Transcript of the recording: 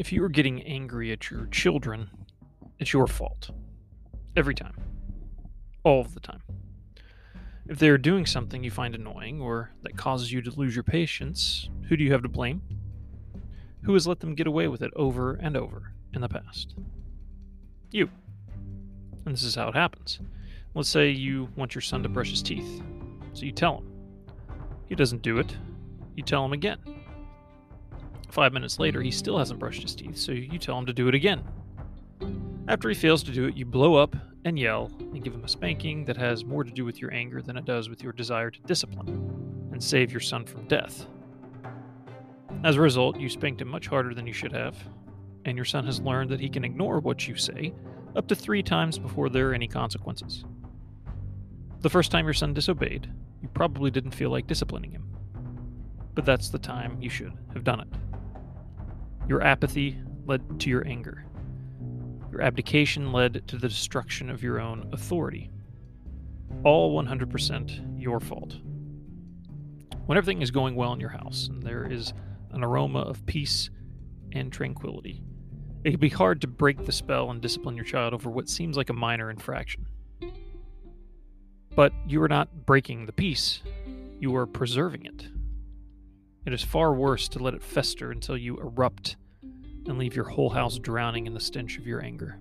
If you are getting angry at your children, it's your fault. Every time. All of the time. If they are doing something you find annoying or that causes you to lose your patience, who do you have to blame? Who has let them get away with it over and over in the past? You. And this is how it happens. Let's say you want your son to brush his teeth. So you tell him. He doesn't do it. You tell him again. Five minutes later, he still hasn't brushed his teeth, so you tell him to do it again. After he fails to do it, you blow up and yell and give him a spanking that has more to do with your anger than it does with your desire to discipline and save your son from death. As a result, you spanked him much harder than you should have, and your son has learned that he can ignore what you say up to three times before there are any consequences. The first time your son disobeyed, you probably didn't feel like disciplining him. But that's the time you should have done it. Your apathy led to your anger. Your abdication led to the destruction of your own authority. All 100% your fault. When everything is going well in your house and there is an aroma of peace and tranquility, it can be hard to break the spell and discipline your child over what seems like a minor infraction. But you are not breaking the peace, you are preserving it. It is far worse to let it fester until you erupt and leave your whole house drowning in the stench of your anger.